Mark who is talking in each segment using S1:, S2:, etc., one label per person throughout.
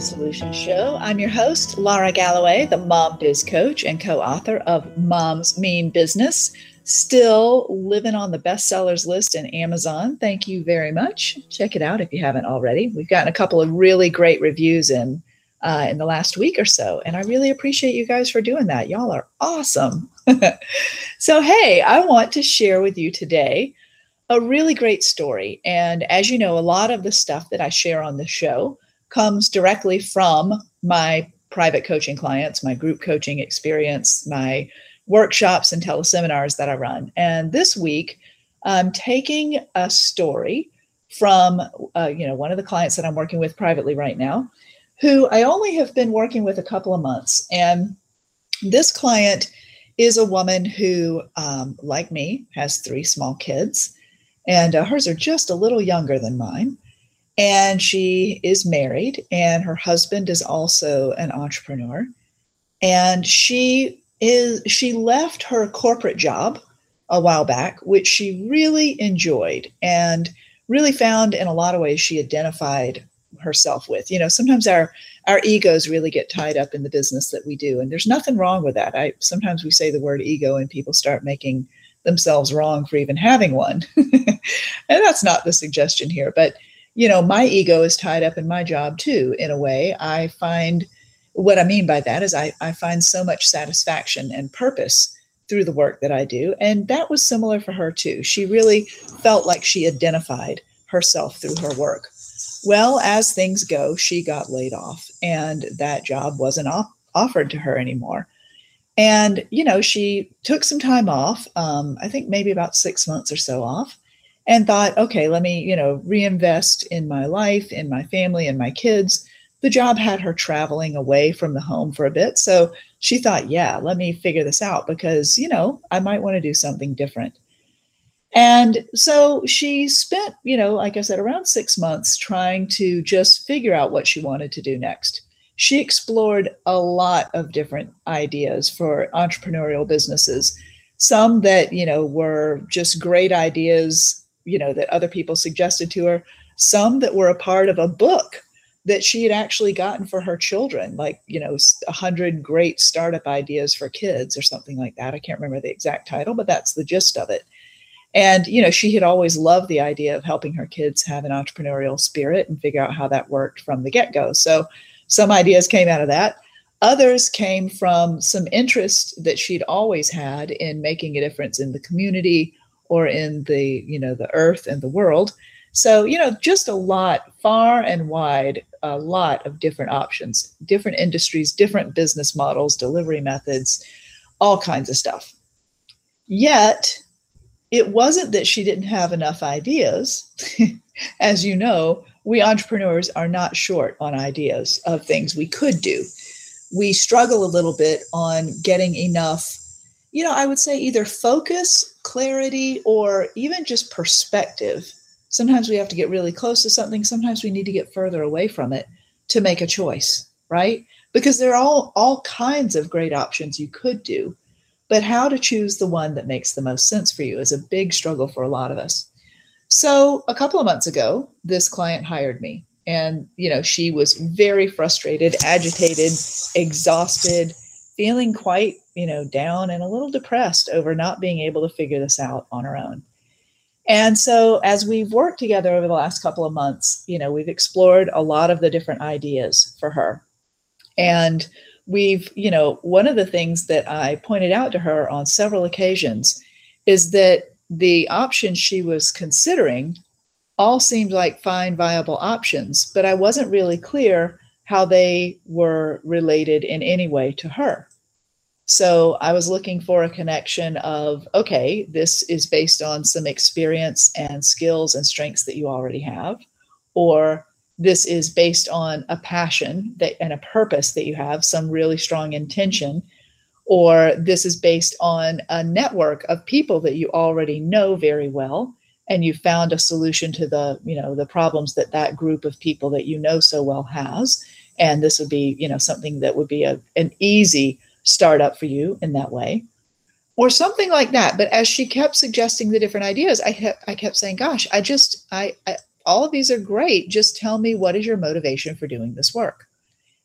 S1: Solutions Show. I'm your host, Lara Galloway, the Mom Biz Coach and co author of Moms Mean Business. Still living on the bestsellers list in Amazon. Thank you very much. Check it out if you haven't already. We've gotten a couple of really great reviews in uh, in the last week or so, and I really appreciate you guys for doing that. Y'all are awesome. so, hey, I want to share with you today a really great story. And as you know, a lot of the stuff that I share on the show comes directly from my private coaching clients, my group coaching experience, my workshops and teleseminars that I run. And this week, I'm taking a story from uh, you know one of the clients that I'm working with privately right now, who I only have been working with a couple of months. And this client is a woman who, um, like me, has three small kids, and uh, hers are just a little younger than mine and she is married and her husband is also an entrepreneur. And she is she left her corporate job a while back which she really enjoyed and really found in a lot of ways she identified herself with. You know sometimes our our egos really get tied up in the business that we do and there's nothing wrong with that. I sometimes we say the word ego and people start making themselves wrong for even having one. And that's not the suggestion here but you know, my ego is tied up in my job too, in a way. I find what I mean by that is I, I find so much satisfaction and purpose through the work that I do. And that was similar for her too. She really felt like she identified herself through her work. Well, as things go, she got laid off and that job wasn't off- offered to her anymore. And, you know, she took some time off, um, I think maybe about six months or so off and thought, okay, let me, you know, reinvest in my life, in my family, and my kids. The job had her traveling away from the home for a bit. So she thought, yeah, let me figure this out because, you know, I might want to do something different. And so she spent, you know, like I said, around six months trying to just figure out what she wanted to do next. She explored a lot of different ideas for entrepreneurial businesses, some that, you know, were just great ideas you know that other people suggested to her some that were a part of a book that she had actually gotten for her children like you know a hundred great startup ideas for kids or something like that. I can't remember the exact title but that's the gist of it. And you know she had always loved the idea of helping her kids have an entrepreneurial spirit and figure out how that worked from the get-go. So some ideas came out of that. Others came from some interest that she'd always had in making a difference in the community or in the you know the earth and the world. So you know just a lot far and wide a lot of different options different industries different business models delivery methods all kinds of stuff. Yet it wasn't that she didn't have enough ideas. As you know we entrepreneurs are not short on ideas of things we could do. We struggle a little bit on getting enough you know, I would say either focus, clarity, or even just perspective. Sometimes we have to get really close to something, sometimes we need to get further away from it to make a choice, right? Because there are all, all kinds of great options you could do. But how to choose the one that makes the most sense for you is a big struggle for a lot of us. So, a couple of months ago, this client hired me and you know she was very frustrated agitated exhausted feeling quite, you know, down and a little depressed over not being able to figure this out on her own. And so as we've worked together over the last couple of months, you know, we've explored a lot of the different ideas for her. And we've, you know, one of the things that I pointed out to her on several occasions is that the options she was considering all seemed like fine, viable options, but I wasn't really clear how they were related in any way to her. So I was looking for a connection of, okay, this is based on some experience and skills and strengths that you already have, or this is based on a passion that and a purpose that you have, some really strong intention, or this is based on a network of people that you already know very well and you found a solution to the you know the problems that that group of people that you know so well has and this would be you know something that would be a, an easy startup for you in that way or something like that but as she kept suggesting the different ideas i kept i kept saying gosh i just I, I all of these are great. Just tell me what is your motivation for doing this work?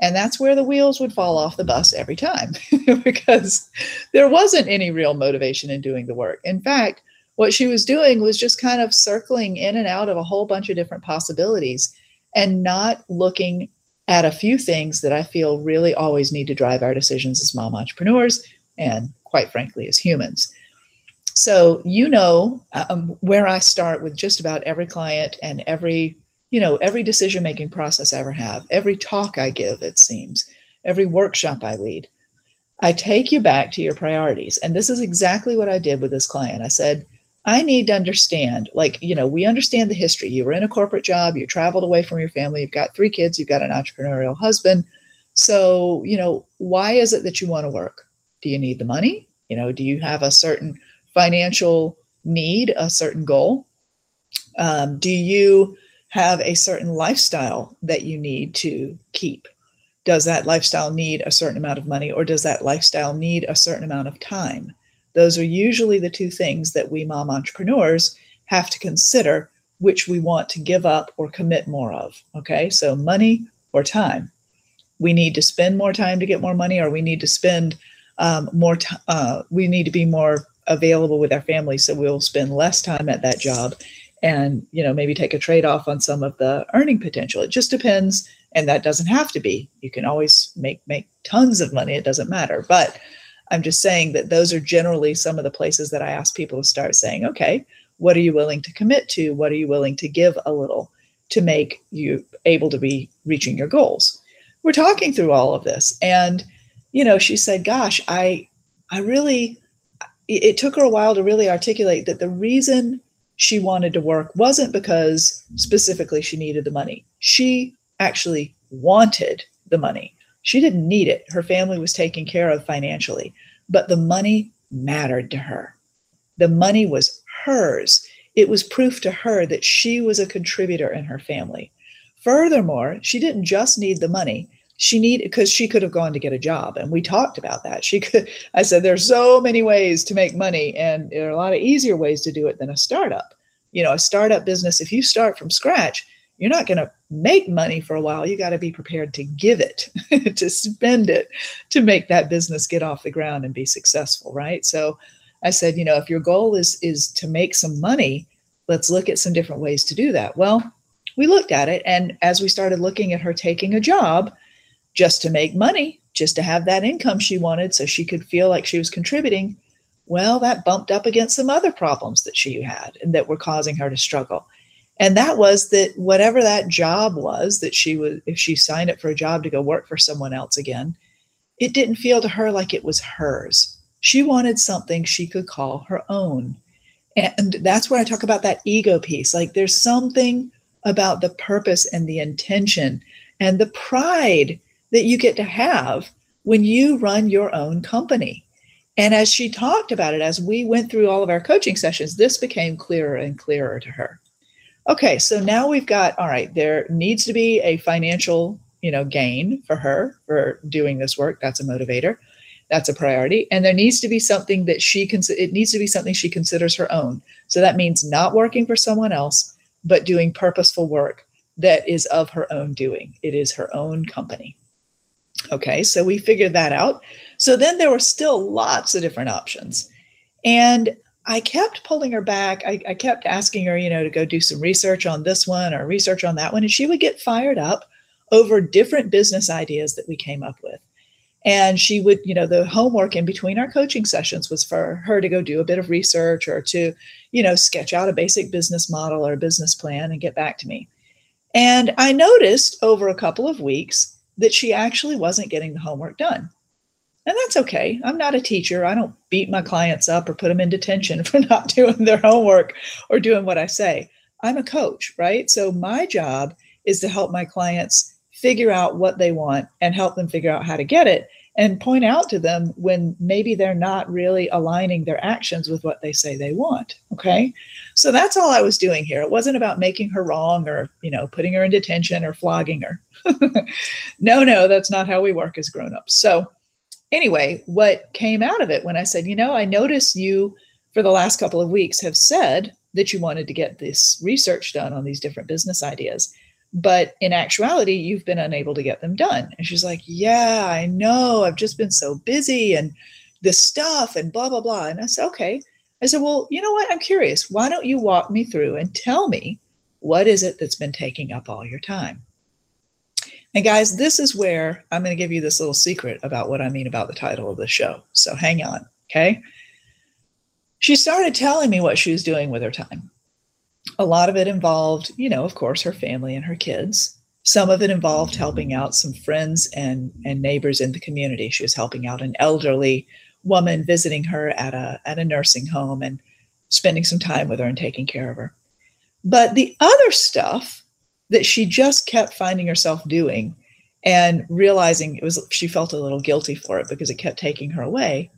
S1: And that's where the wheels would fall off the bus every time because there wasn't any real motivation in doing the work. In fact, what she was doing was just kind of circling in and out of a whole bunch of different possibilities and not looking at a few things that I feel really always need to drive our decisions as mom entrepreneurs and, quite frankly, as humans. So, you know, um, where I start with just about every client and every, you know, every decision making process I ever have, every talk I give, it seems, every workshop I lead, I take you back to your priorities. And this is exactly what I did with this client. I said, I need to understand, like, you know, we understand the history. You were in a corporate job, you traveled away from your family, you've got three kids, you've got an entrepreneurial husband. So, you know, why is it that you want to work? Do you need the money? You know, do you have a certain financial need, a certain goal? Um, do you have a certain lifestyle that you need to keep? Does that lifestyle need a certain amount of money or does that lifestyle need a certain amount of time? Those are usually the two things that we mom entrepreneurs have to consider which we want to give up or commit more of. Okay, so money or time. We need to spend more time to get more money, or we need to spend um, more time. Uh, we need to be more available with our family, so we'll spend less time at that job, and you know maybe take a trade off on some of the earning potential. It just depends, and that doesn't have to be. You can always make make tons of money. It doesn't matter, but I'm just saying that those are generally some of the places that I ask people to start saying, okay, what are you willing to commit to? What are you willing to give a little to make you able to be reaching your goals? We're talking through all of this. And, you know, she said, gosh, I, I really, it took her a while to really articulate that the reason she wanted to work wasn't because specifically she needed the money. She actually wanted the money. She didn't need it. Her family was taken care of financially, but the money mattered to her. The money was hers. It was proof to her that she was a contributor in her family. Furthermore, she didn't just need the money. She needed because she could have gone to get a job, and we talked about that. She could. I said there's so many ways to make money, and there are a lot of easier ways to do it than a startup. You know, a startup business. If you start from scratch, you're not going to make money for a while. You got to be prepared to give it, to spend it, to make that business get off the ground and be successful, right? So I said, you know, if your goal is is to make some money, let's look at some different ways to do that. Well, we looked at it and as we started looking at her taking a job just to make money, just to have that income she wanted so she could feel like she was contributing, well, that bumped up against some other problems that she had and that were causing her to struggle and that was that whatever that job was that she was if she signed up for a job to go work for someone else again it didn't feel to her like it was hers. She wanted something she could call her own. And that's where i talk about that ego piece. Like there's something about the purpose and the intention and the pride that you get to have when you run your own company. And as she talked about it as we went through all of our coaching sessions this became clearer and clearer to her Okay, so now we've got all right, there needs to be a financial, you know, gain for her for doing this work. That's a motivator. That's a priority. And there needs to be something that she can it needs to be something she considers her own. So that means not working for someone else, but doing purposeful work that is of her own doing. It is her own company. Okay, so we figured that out. So then there were still lots of different options. And I kept pulling her back. I, I, kept asking her, you know, to go do some research on this one or research on that one. And she would get fired up over different business ideas that we came up with. And she would, you know, the homework in between our coaching sessions was for her to go do a bit of research or to, you know, sketch out a basic business model or a business plan and get back to me. And I noticed over a couple of weeks that she actually wasn't getting the homework done. And that's okay. I'm not a teacher. I don't beat my clients up or put them in detention for not doing their homework or doing what I say. I'm a coach, right? So my job is to help my clients figure out what they want and help them figure out how to get it and point out to them when maybe they're not really aligning their actions with what they say they want okay so that's all i was doing here it wasn't about making her wrong or you know putting her in detention or flogging her no no that's not how we work as grown-ups so anyway, what came out of it when I said, you know, I notice you for the last couple of weeks have said that you wanted to get this research done on these different business ideas. But in actuality, you've been unable to get them done. And she's like, Yeah, I know. I've just been so busy and this stuff and blah, blah, blah. And I said, Okay. I said, Well, you know what? I'm curious. Why don't you walk me through and tell me what is it that's been taking up all your time? And guys, this is where I'm going to give you this little secret about what I mean about the title of the show. So hang on. Okay. She started telling me what she was doing with her time. A lot of it involved, you know, of course, her family and her kids. Some of it involved helping out some friends and, and neighbors in the community. She was helping out an elderly woman visiting her at a, at a nursing home and spending some time with her and taking care of her. But the other stuff that she just kept finding herself doing and realizing it was she felt a little guilty for it because it kept taking her away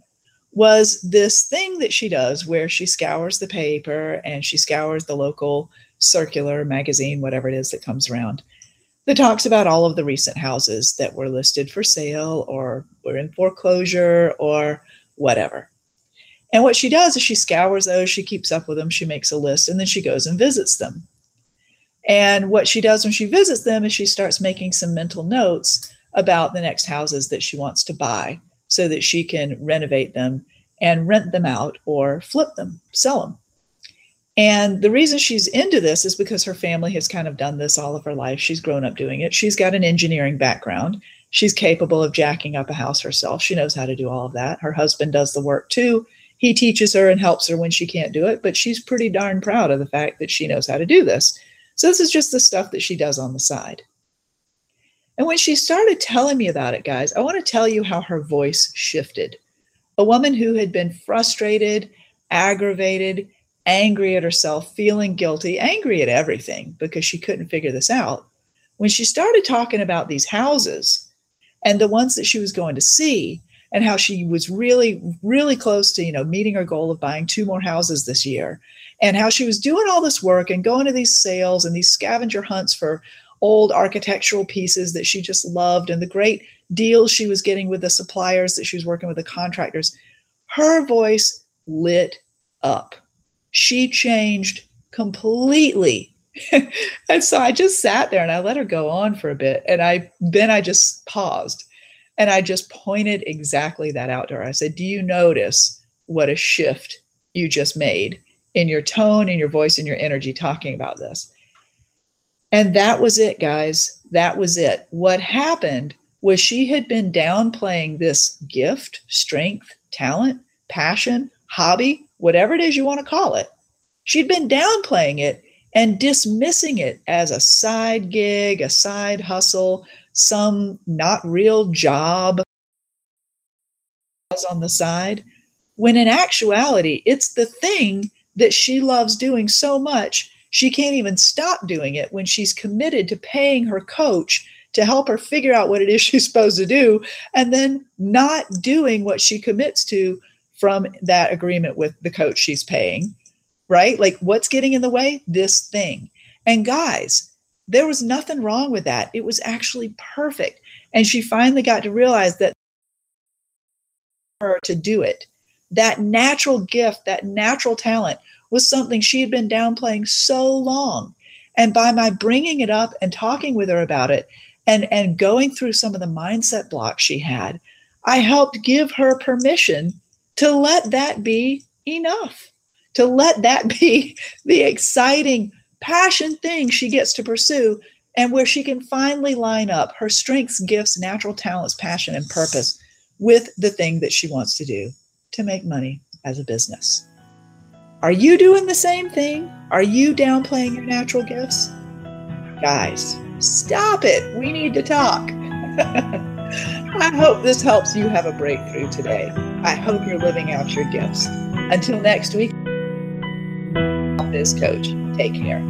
S1: was this thing that she does where she scours the paper and she scours the local circular magazine whatever it is that comes around that talks about all of the recent houses that were listed for sale or were in foreclosure or whatever. And what she does is she scours those she keeps up with them she makes a list and then she goes and visits them and what she does when she visits them is she starts making some mental notes about the next houses that she wants to buy so that she can renovate them and rent them out or flip them, sell them. And the reason she's into this is because her family has kind of done this all of her life. She's grown up doing it. She's got an engineering background. She's capable of jacking up a house herself. She knows how to do all of that. Her husband does the work too. He teaches her and helps her when she can't do it, but she's pretty darn proud of the fact that she knows how to do this. So this is just the stuff that she does on the side. And when she started telling me about it, guys, I want to tell you how her voice shifted. A woman who had been frustrated, aggravated, angry at herself, feeling guilty, angry at everything because she couldn't figure this out. When she started talking about these houses and the ones that she was going to see, and how she was really, really close to, you know, meeting her goal of buying two more houses this year, and how she was doing all this work and going to these sales and these scavenger hunts for old architectural pieces that she just loved and the great deals she was getting with the suppliers that she was working with the contractors her voice lit up. She changed completely. And so i just sat there and i let her go on for a bit and i then i just paused and i just pointed exactly that out to her i said do you notice what a shift you just made in your tone, in your voice, in your energy talking about this. And that was it, guys. That was it. What happened was she had been downplaying this gift, strength, talent, passion, hobby, whatever it is you want to call it. She'd been downplaying it and dismissing it as a side gig, a side hustle, some not real job on the side. When in actuality, it's the thing that she loves doing so much, she can't even stop doing it when she's committed to paying her coach to help her figure out what it is she's supposed to do and then not doing what she commits to from that agreement with the coach she's paying, right? Like, what's getting in the way? This thing. And guys, there was nothing wrong with that. It was actually perfect. And she finally got to realize that her to do it that natural gift, that natural talent was something she had been downplaying so long. And by my bringing it up and talking with her about it and, and going through some of the mindset blocks she had, I helped give her permission to let that be enough, to let that be the exciting passion thing she gets to pursue and where she can finally line up her strengths, gifts, natural talents, passion, and purpose with the thing that she wants to do to make money as a business. Are you doing the same thing? Are you downplaying your natural gifts? Guys, stop it. We need to talk. I hope this helps you have a breakthrough today. I hope you're living out your gifts. Until next week, this coach. Take care.